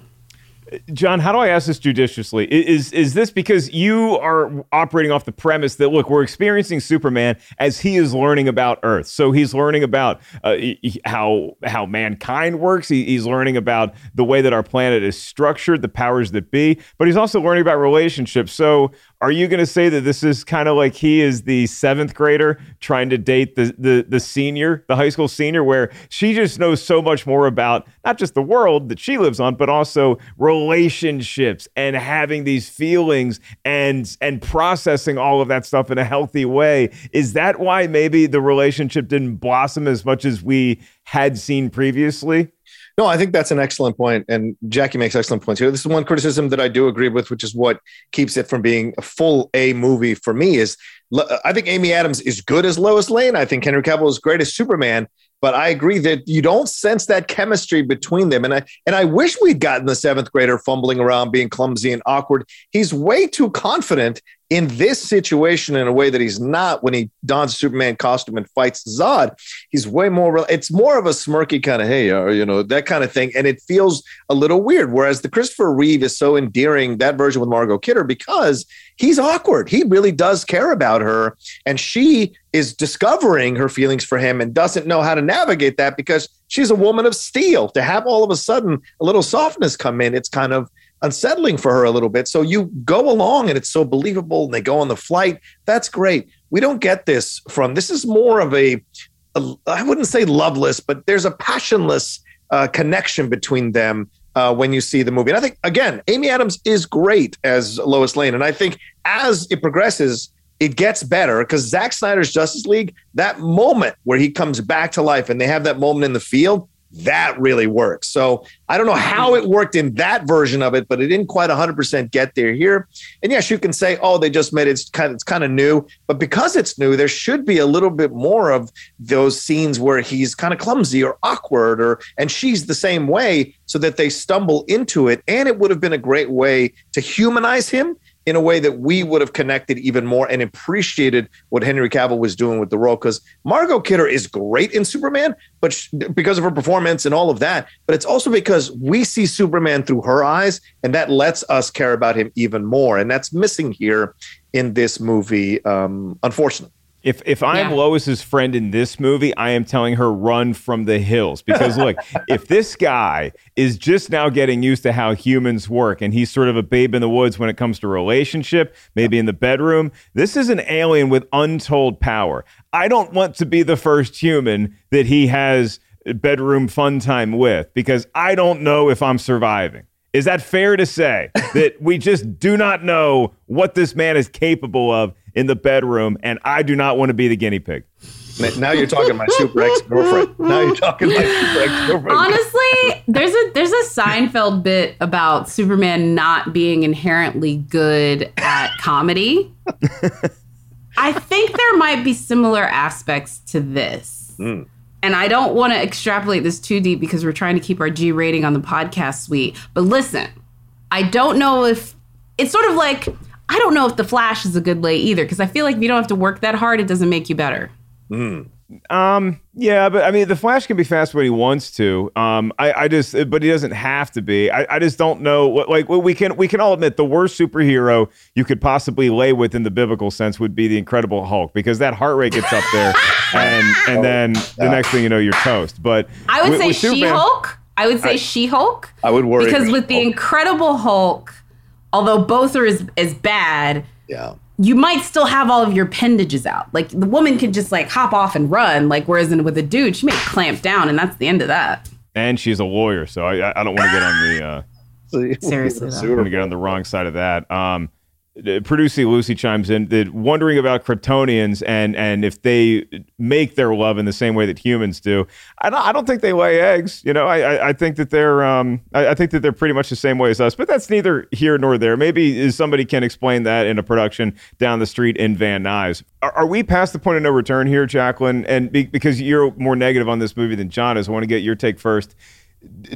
John, how do I ask this judiciously? Is is this because you are operating off the premise that look, we're experiencing Superman as he is learning about Earth, so he's learning about uh, how how mankind works. He, he's learning about the way that our planet is structured, the powers that be, but he's also learning about relationships. So, are you going to say that this is kind of like he is the seventh grader trying to date the the the senior, the high school senior, where she just knows so much more about not just the world that she lives on, but also relationships and having these feelings and and processing all of that stuff in a healthy way. Is that why maybe the relationship didn't blossom as much as we had seen previously? No, I think that's an excellent point, and Jackie makes excellent points here. This is one criticism that I do agree with, which is what keeps it from being a full A movie for me. Is I think Amy Adams is good as Lois Lane. I think Henry Cavill is great as Superman. But I agree that you don't sense that chemistry between them, and I and I wish we'd gotten the seventh grader fumbling around, being clumsy and awkward. He's way too confident in this situation in a way that he's not when he dons Superman costume and fights Zod. He's way more. It's more of a smirky kind of hey, uh, you know, that kind of thing, and it feels a little weird. Whereas the Christopher Reeve is so endearing that version with Margot Kidder because he's awkward. He really does care about her, and she is discovering her feelings for him and doesn't know how to navigate that because she's a woman of steel. To have all of a sudden a little softness come in, it's kind of unsettling for her a little bit. So you go along and it's so believable and they go on the flight. That's great. We don't get this from this is more of a, a I wouldn't say loveless, but there's a passionless uh, connection between them uh, when you see the movie. And I think again, Amy Adams is great as Lois Lane. And I think as it progresses, it gets better because Zack Snyder's Justice League, that moment where he comes back to life and they have that moment in the field, that really works. So I don't know how it worked in that version of it, but it didn't quite 100% get there here. And yes, you can say, oh, they just made it it's kind of it's kind of new, but because it's new, there should be a little bit more of those scenes where he's kind of clumsy or awkward, or and she's the same way, so that they stumble into it. And it would have been a great way to humanize him in a way that we would have connected even more and appreciated what Henry Cavill was doing with the role. Because Margot Kidder is great in Superman, but sh- because of her performance and all of that. But it's also because we see Superman through her eyes, and that lets us care about him even more. And that's missing here in this movie, um, unfortunately. If if I'm Yeah. Lois's friend in this movie, I am telling her run from the hills because look, if this guy is just now getting used to how humans work and he's sort of a babe in the woods when it comes to relationship, maybe in the bedroom, this is an alien with untold power. I don't want to be the first human that he has bedroom fun time with because I don't know if I'm surviving. Is that fair to say that we just do not know what this man is capable of in the bedroom, and I do not want to be the guinea pig? Now you're talking my super ex girlfriend. Now you're talking my super ex girlfriend. Honestly, there's a there's a Seinfeld bit about Superman not being inherently good at comedy. I think there might be similar aspects to this. Mm. And I don't want to extrapolate this too deep because we're trying to keep our G rating on the podcast suite. But listen, I don't know if it's sort of like I don't know if the Flash is a good lay either because I feel like if you don't have to work that hard, it doesn't make you better. Um, yeah, but I mean, the Flash can be fast when he wants to. Um, I, I just, but he doesn't have to be. I, I just don't know. What, like, well, we can, we can all admit the worst superhero you could possibly lay with in the biblical sense would be the Incredible Hulk because that heart rate gets up there, and and then the next thing you know, you're toast. But I would with- say with Superman- She Hulk. I would say She Hulk. I would worry because with the Hulk. Incredible Hulk, although both are as, as bad, Yeah. you might still have all of your appendages out. Like the woman can just like hop off and run. Like whereas in, with a dude, she may clamp down, and that's the end of that. And she's a lawyer, so I, I don't want to get on the. Uh, Seriously, I though. want to get on the wrong side of that. Um, Producer Lucy chimes in that wondering about Kryptonians and and if they make their love in the same way that humans do. I don't, I don't think they lay eggs. You know, I I, I think that they're um I, I think that they're pretty much the same way as us. But that's neither here nor there. Maybe somebody can explain that in a production down the street in Van Nuys. Are, are we past the point of no return here, Jacqueline? And be, because you're more negative on this movie than John is, I want to get your take first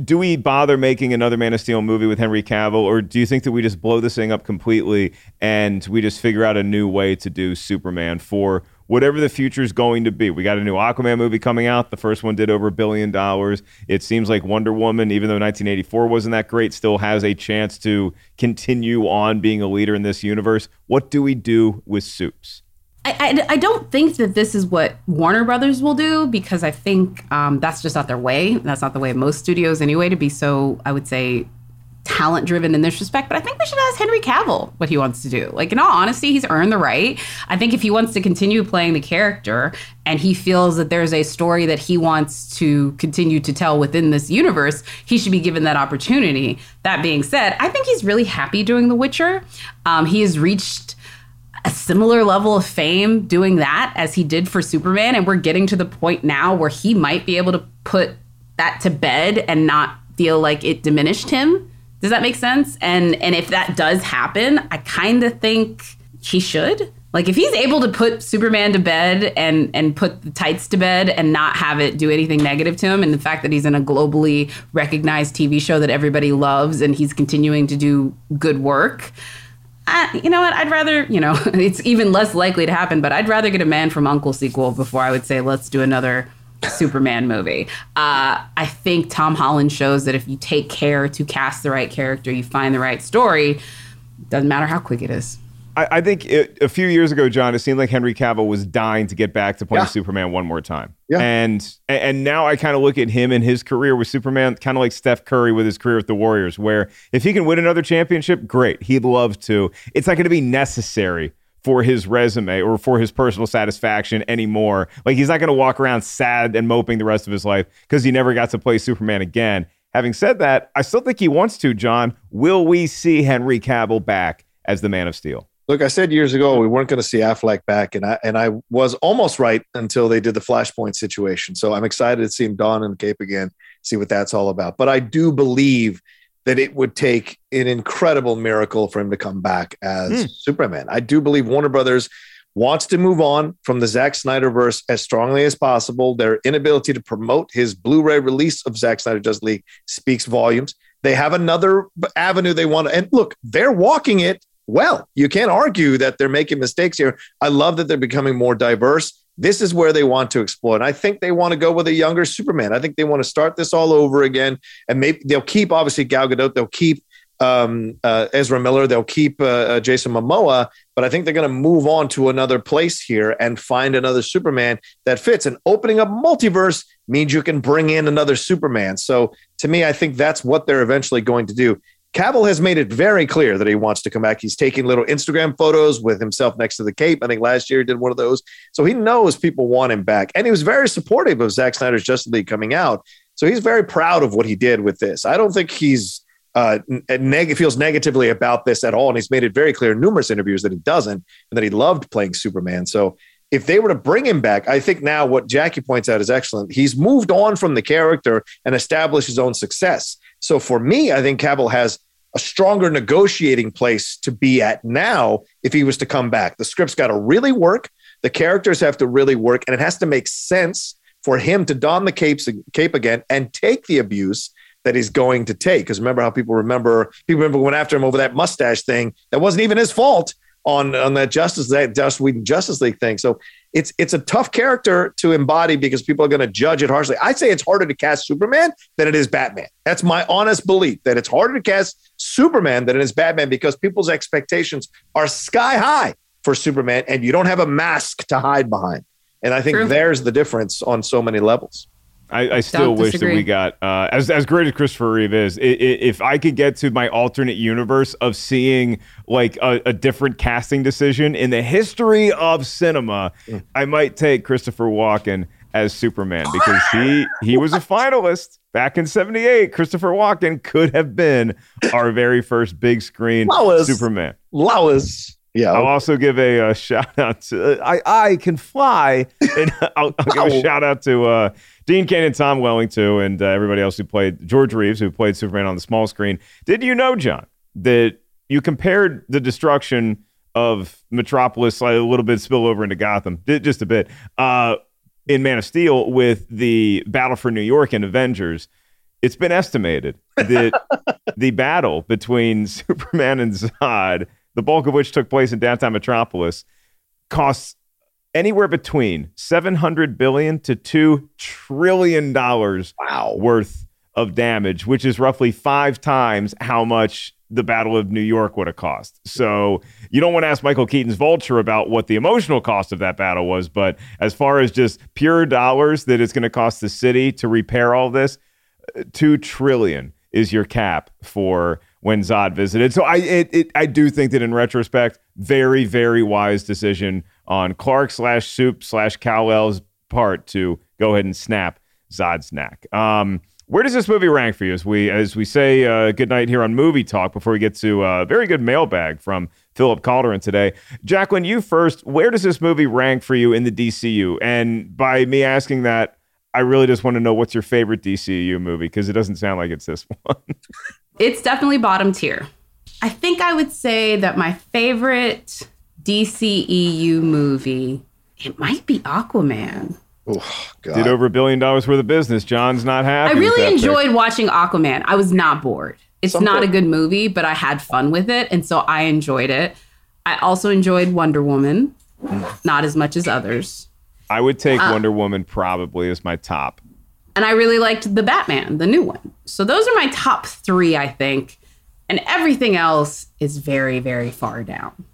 do we bother making another Man of Steel movie with Henry Cavill, or do you think that we just blow this thing up completely and we just figure out a new way to do Superman for whatever the future is going to be? We got a new Aquaman movie coming out. The first one did over a billion dollars. It seems like Wonder Woman, even though 1984 wasn't that great, still has a chance to continue on being a leader in this universe. What do we do with Supes? I, I, don't think that this is what Warner Brothers will do because I think um, that's just not their way. That's not the way of most studios anyway to be so, I would say, talent driven in this respect. But I think we should ask Henry Cavill what he wants to do. Like, in all honesty, he's earned the right. I think if he wants to continue playing the character and he feels that there's a story that he wants to continue to tell within this universe, he should be given that opportunity. That being said, I think he's really happy doing The Witcher. Um, he has reached a similar level of fame doing that as he did for Superman. And we're getting to the point now where he might be able to put that to bed and not feel like it diminished him. Does that make sense? And and if that does happen, I kind of think he should. Like if he's able to put Superman to bed and and put the tights to bed and not have it do anything negative to him, and the fact that he's in a globally recognized TV show that everybody loves and he's continuing to do good work, You know what? I'd rather, you know, it's even less likely to happen, but I'd rather get a Man from Uncle sequel before I would say, let's do another Superman movie. Uh, I think Tom Holland shows that if you take care to cast the right character, you find the right story, doesn't matter how quick it is. I, I think it, a few years ago, John, it seemed like Henry Cavill was dying to get back to playing Yeah. Superman one more time. Yeah. And and now I kind of look at him and his career with Superman, kind of like Steph Curry with his career with the Warriors, where if he can win another championship, great. He'd love to. It's not going to be necessary for his resume or for his personal satisfaction anymore. Like he's not going to walk around sad and moping the rest of his life because he never got to play Superman again. Having said that, I still think he wants to, John. Will we see Henry Cavill back as the Man of Steel? Look, I said years ago we weren't going to see Affleck back, and I and I was almost right until they did the Flashpoint situation. So I'm excited to see him don in the cape again, see what that's all about. But I do believe that it would take an incredible miracle for him to come back as hmm. Superman. I do believe Warner Brothers wants to move on from the Zack Snyder verse as strongly as possible. Their inability to promote his Blu-ray release of Zack Snyder Justice League speaks volumes. They have another avenue they want to, and look, they're walking it well. You can't argue that they're making mistakes here. I love that they're becoming more diverse. This is where they want to explore. And I think they want to go with a younger Superman. I think they want to start this all over again. And maybe they'll keep, obviously, Gal Gadot. They'll keep um, uh, Ezra Miller. They'll keep uh, uh, Jason Momoa. But I think they're going to move on to another place here and find another Superman that fits. And opening up multiverse means you can bring in another Superman. So to me, I think that's what they're eventually going to do. Cavill has made it very clear that he wants to come back. He's taking little Instagram photos with himself next to the cape. I think last year he did one of those. So he knows people want him back. And he was very supportive of Zack Snyder's Justice League coming out. So he's very proud of what he did with this. I don't think he's uh, neg- feels negatively about this at all. And he's made it very clear in numerous interviews that he doesn't and that he loved playing Superman. So if they were to bring him back, I think now what Jackie points out is excellent. He's moved on from the character and established his own success. So for me, I think Cavill has a stronger negotiating place to be at now if he was to come back. The script's got to really work. The characters have to really work, and it has to make sense for him to don the capes, cape again and take the abuse that he's going to take. Because remember how people remember people remember went after him over that mustache thing that wasn't even his fault on on that Justice that Joss Whedon Justice League thing. So it's it's a tough character to embody because people are going to judge it harshly. I say it's harder to cast Superman than it is Batman. That's my honest belief that it's harder to cast Superman than it is Batman because people's expectations are sky high for Superman, and you don't have a mask to hide behind. And I think True. there's the difference on so many levels. I, I still Don't wish that we got uh, as as great as Christopher Reeve is. i- i- If I could get to my alternate universe of seeing like a, a different casting decision in the history of cinema, Mm. I might take Christopher Walken as Superman because he he was a finalist back in '78. Christopher Walken could have been our very first big screen Flowers. Superman. Lowers. Yeah. I'll also give a, uh shout out to I I can fly, and I'll, I'll give a shout out to uh, Dean Cain and Tom Welling too, and uh, everybody else who played George Reeves who played Superman on the small screen. Did you know, John, that you compared the destruction of Metropolis like a little bit spill over into Gotham, just a bit, uh, in Man of Steel with the Battle for New York and Avengers? It's been estimated that the battle between Superman and Zod, the bulk of which took place in downtown Metropolis, costs anywhere between 700 billion to 2 trillion dollars Wow. worth of damage, which is roughly 5 times how much the Battle of New York would have cost. So, you don't want to ask Michael Keaton's Vulture about what the emotional cost of that battle was, but as far as just pure dollars that it's going to cost the city to repair all this, uh, two trillion is your cap for when Zod visited. So I it, it I do think that in retrospect, very very wise decision on Clark slash Soup slash Kal-El's part to go ahead and snap Zod's neck. Um, where does this movie rank for you as we as we say uh, good night here on Movie Talk before we get to a very good mailbag from Philip Calderon today? Jacqueline, you first. Where does this movie rank for you in the DCU? And by me asking that, I really just want to know what's your favorite DCU movie because it doesn't sound like it's this one. It's definitely bottom tier. I think I would say that my favorite DCEU movie, it might be Aquaman. Oh, God. Did over a billion dollars worth of business. John's not happy. I really that pick. enjoyed watching Aquaman. I was not bored. It's Some not a good movie, but I had fun with it. And so I enjoyed it. I also enjoyed Wonder Woman, not as much as others. I would take Uh, Wonder Woman probably as my top. And I really liked the Batman, the new one. So those are my top three, I think. And everything else is very, very far down.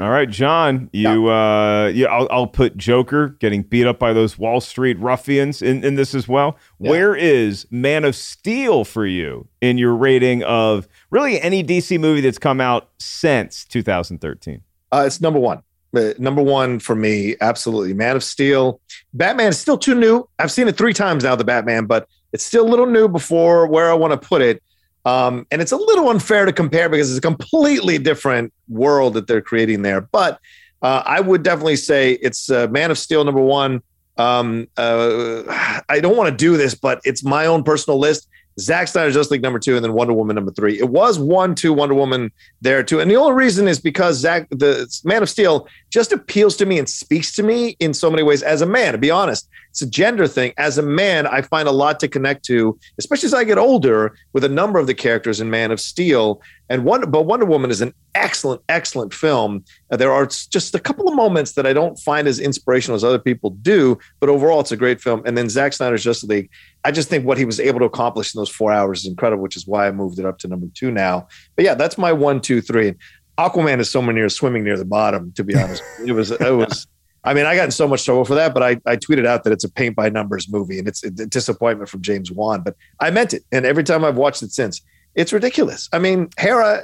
All right, John, you uh yeah, I'll, I'll put Joker getting beat up by those Wall Street ruffians in, in this as well. Where is Man of Steel for you in your rating of really any DC movie that's come out since 2013? Uh, it's number one. Uh, number one for me, absolutely. Man of Steel. Batman is still too new. I've seen it three times now, the Batman, but it's still a little new before where I want to put it. Um, and it's a little unfair to compare because it's a completely different world that they're creating there. But uh, I would definitely say it's uh, Man of Steel number one. Um, uh, I don't want to do this, but it's my own personal list. Zack Snyder's Justice League number two, and then Wonder Woman number three. It was one, two, Wonder Woman there too, and the only reason is because Zack, the Man of Steel, just appeals to me and speaks to me in so many ways as a man. To be honest, it's a gender thing. As a man, I find a lot to connect to, especially as I get older, with a number of the characters in Man of Steel. And Wonder, but Wonder Woman is an excellent, excellent film. Uh, there are just a couple of moments that I don't find as inspirational as other people do, but overall, it's a great film. And then Zack Snyder's Justice League. I just think what he was able to accomplish in those four hours is incredible, which is why I moved it up to number two now. But yeah, that's my one, two, three. Aquaman is somewhere near swimming near the bottom. To be honest, it was it was. I mean, I got in so much trouble for that, but I, I tweeted out that it's a paint by numbers movie and it's a disappointment from James Wan. But I meant it, and every time I've watched it since, it's ridiculous. I mean, Hera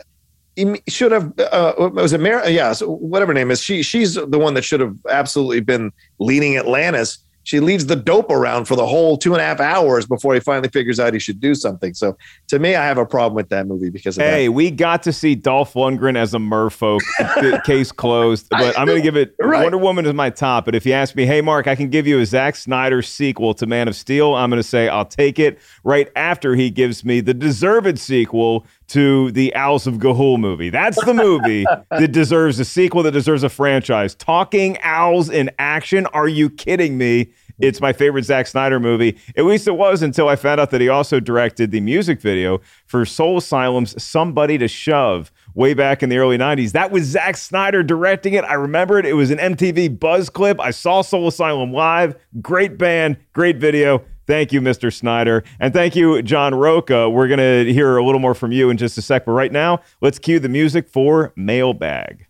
should have uh, was it Mara? Yeah, so whatever name is. She she's the one that should have absolutely been leading Atlantis. She leads the dope around for the whole two and a half hours before he finally figures out he should do something. So to me, I have a problem with that movie because of that. Hey, we got to see Dolph Lundgren as a merfolk. Case closed. But I'm going to give it Right. Wonder Woman is my top. But if you ask me, hey, Mark, I can give you a Zack Snyder sequel to Man of Steel, I'm going to say I'll take it right after he gives me the deserved sequel to the Owls of Ga'Hoole movie. That's the movie that deserves a sequel, that deserves a franchise. Talking owls in action. Are you kidding me? It's my favorite Zack Snyder movie. At least it was until I found out that he also directed the music video for Soul Asylum's Somebody to Shove way back in the early 90s. That was Zack Snyder directing it. I remember it. It was an MTV buzz clip. I saw Soul Asylum live. Great band, great video. Thank you, Mr. Snyder. And thank you, John Rocha. We're going to hear a little more from you in just a sec. But right now, let's cue the music for Mailbag.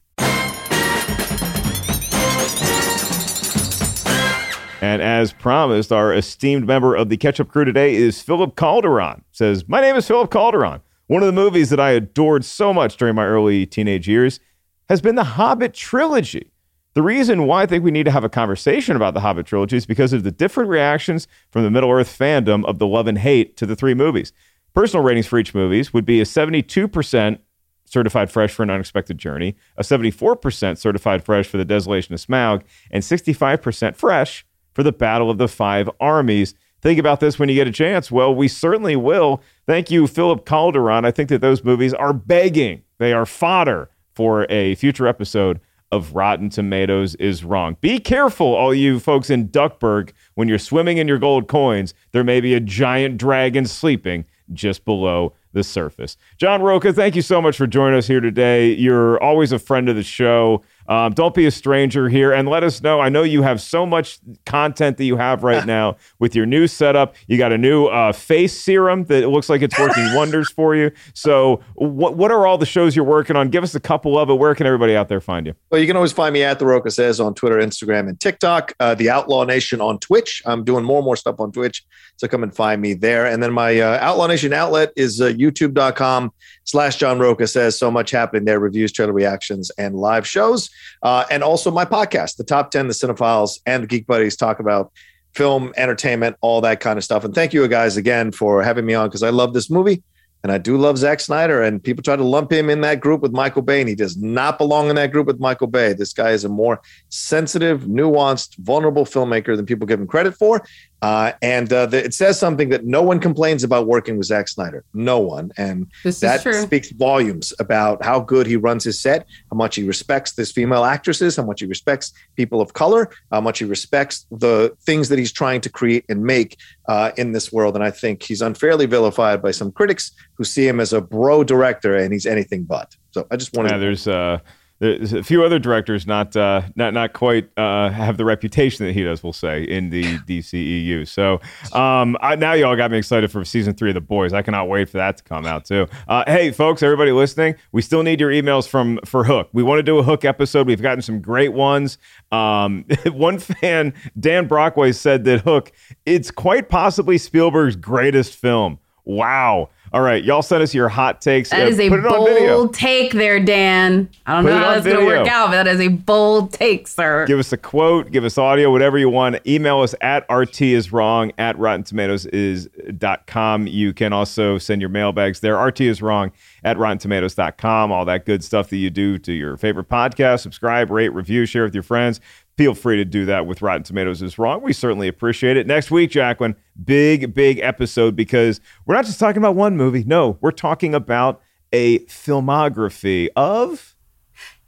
And as promised, our esteemed member of the Ketchup Crew today is Philip Calderon. Says, My name is Philip Calderon. One of the movies that I adored so much during my early teenage years has been the Hobbit trilogy. The reason why I think we need to have a conversation about the Hobbit trilogy is because of the different reactions from the Middle Earth fandom of the love and hate to the three movies. Personal ratings for each movies would be a 72% certified fresh for an unexpected journey, a 74% certified fresh for the desolation of Smaug, and 65% fresh for the Battle of the Five Armies. Think about this when you get a chance. Well, we certainly will. Thank you, Philip Calderon. I think that those movies are begging, they are fodder for a future episode of Rotten Tomatoes is wrong. Be careful, all you folks in Duckburg, when you're swimming in your gold coins, there may be a giant dragon sleeping just below the surface. John Rocha, thank you so much for joining us here today. You're always a friend of the show. Um, don't be a stranger here and let us know. I know you have so much content that you have right now with your new setup. You got a new uh, face serum that looks like it's working wonders for you. So, what what are all the shows you're working on? Give us a couple of it. Where can everybody out there find you? Well, you can always find me at The Rocha Says on Twitter, Instagram, and TikTok. Uh, the Outlaw Nation on Twitch. I'm doing more and more stuff on Twitch. So come and find me there. And then my uh, Outlaw Nation outlet is uh, youtube.com slash John Rocha Says. So much happening there reviews, trailer reactions, and live shows. Uh, and also my podcast, The Top 10, The Cinephiles, and The Geek Buddies talk about film, entertainment, all that kind of stuff. And thank you guys again for having me on because I love this movie. And I do love Zack Snyder, and people try to lump him in that group with Michael Bay, and he does not belong in that group with Michael Bay. This guy is a more sensitive, nuanced, vulnerable filmmaker than people give him credit for. Uh, and uh, the, it says something that no one complains about working with Zack Snyder. No one. And This that speaks volumes about how good he runs his set, how much he respects this female actresses, how much he respects people of color, how much he respects the things that he's trying to create and make uh, in this world. And I think he's unfairly vilified by some critics who see him as a bro director and he's anything but. So I just wanted Yeah, there's uh, there's a few other directors not uh, not not quite uh, have the reputation that he does. We'll say in the DCEU. So um, I, now y'all got me excited for season three of The Boys. I cannot wait for that to come out too. Uh, hey, folks, everybody listening, we still need your emails from for Hook. We want to do a Hook episode. We've gotten some great ones. Um, one fan, Dan Brockway, said that Hook it's quite possibly Spielberg's greatest film. Wow. All right, y'all send us your hot takes. That Uh, is a put it on video. bold take there, Dan. I don't Put know how that's going to work out, but that is a bold take, sir. Give us a quote, give us audio, whatever you want. Email us at RT is wrong at Rotten Tomatoes is dot com. You can also send your mailbags there. RT is wrong at Rotten Tomatoes.com. All that good stuff that you do to your favorite podcast. Subscribe, rate, review, share with your friends. Feel free to do that with Rotten Tomatoes is wrong. We certainly appreciate it. Next week, Jacqueline, big, big episode because we're not just talking about one movie. No, we're talking about a filmography of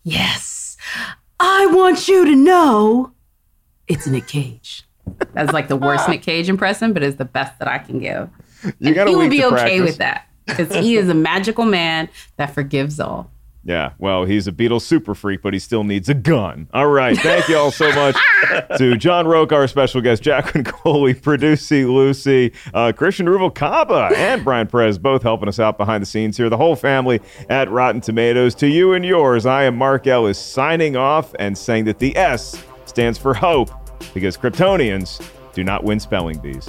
Yes. I want you to know it's Nick Cage. That's like the worst Nick Cage impression, but it's the best that I can give. You and he would be okay practice. with that because he is a magical man that forgives all. Yeah, well, he's a Beatles super freak, but he still needs a gun. All right. Thank you all so much to John Rocha, our special guest, Jacqueline Coley, Producy Lucy, uh, Christian Rubalcaba, and Brian Perez, both helping us out behind the scenes here. The whole family at Rotten Tomatoes. To you and yours, I am Mark Ellis signing off and saying that the S stands for hope because Kryptonians do not win spelling bees.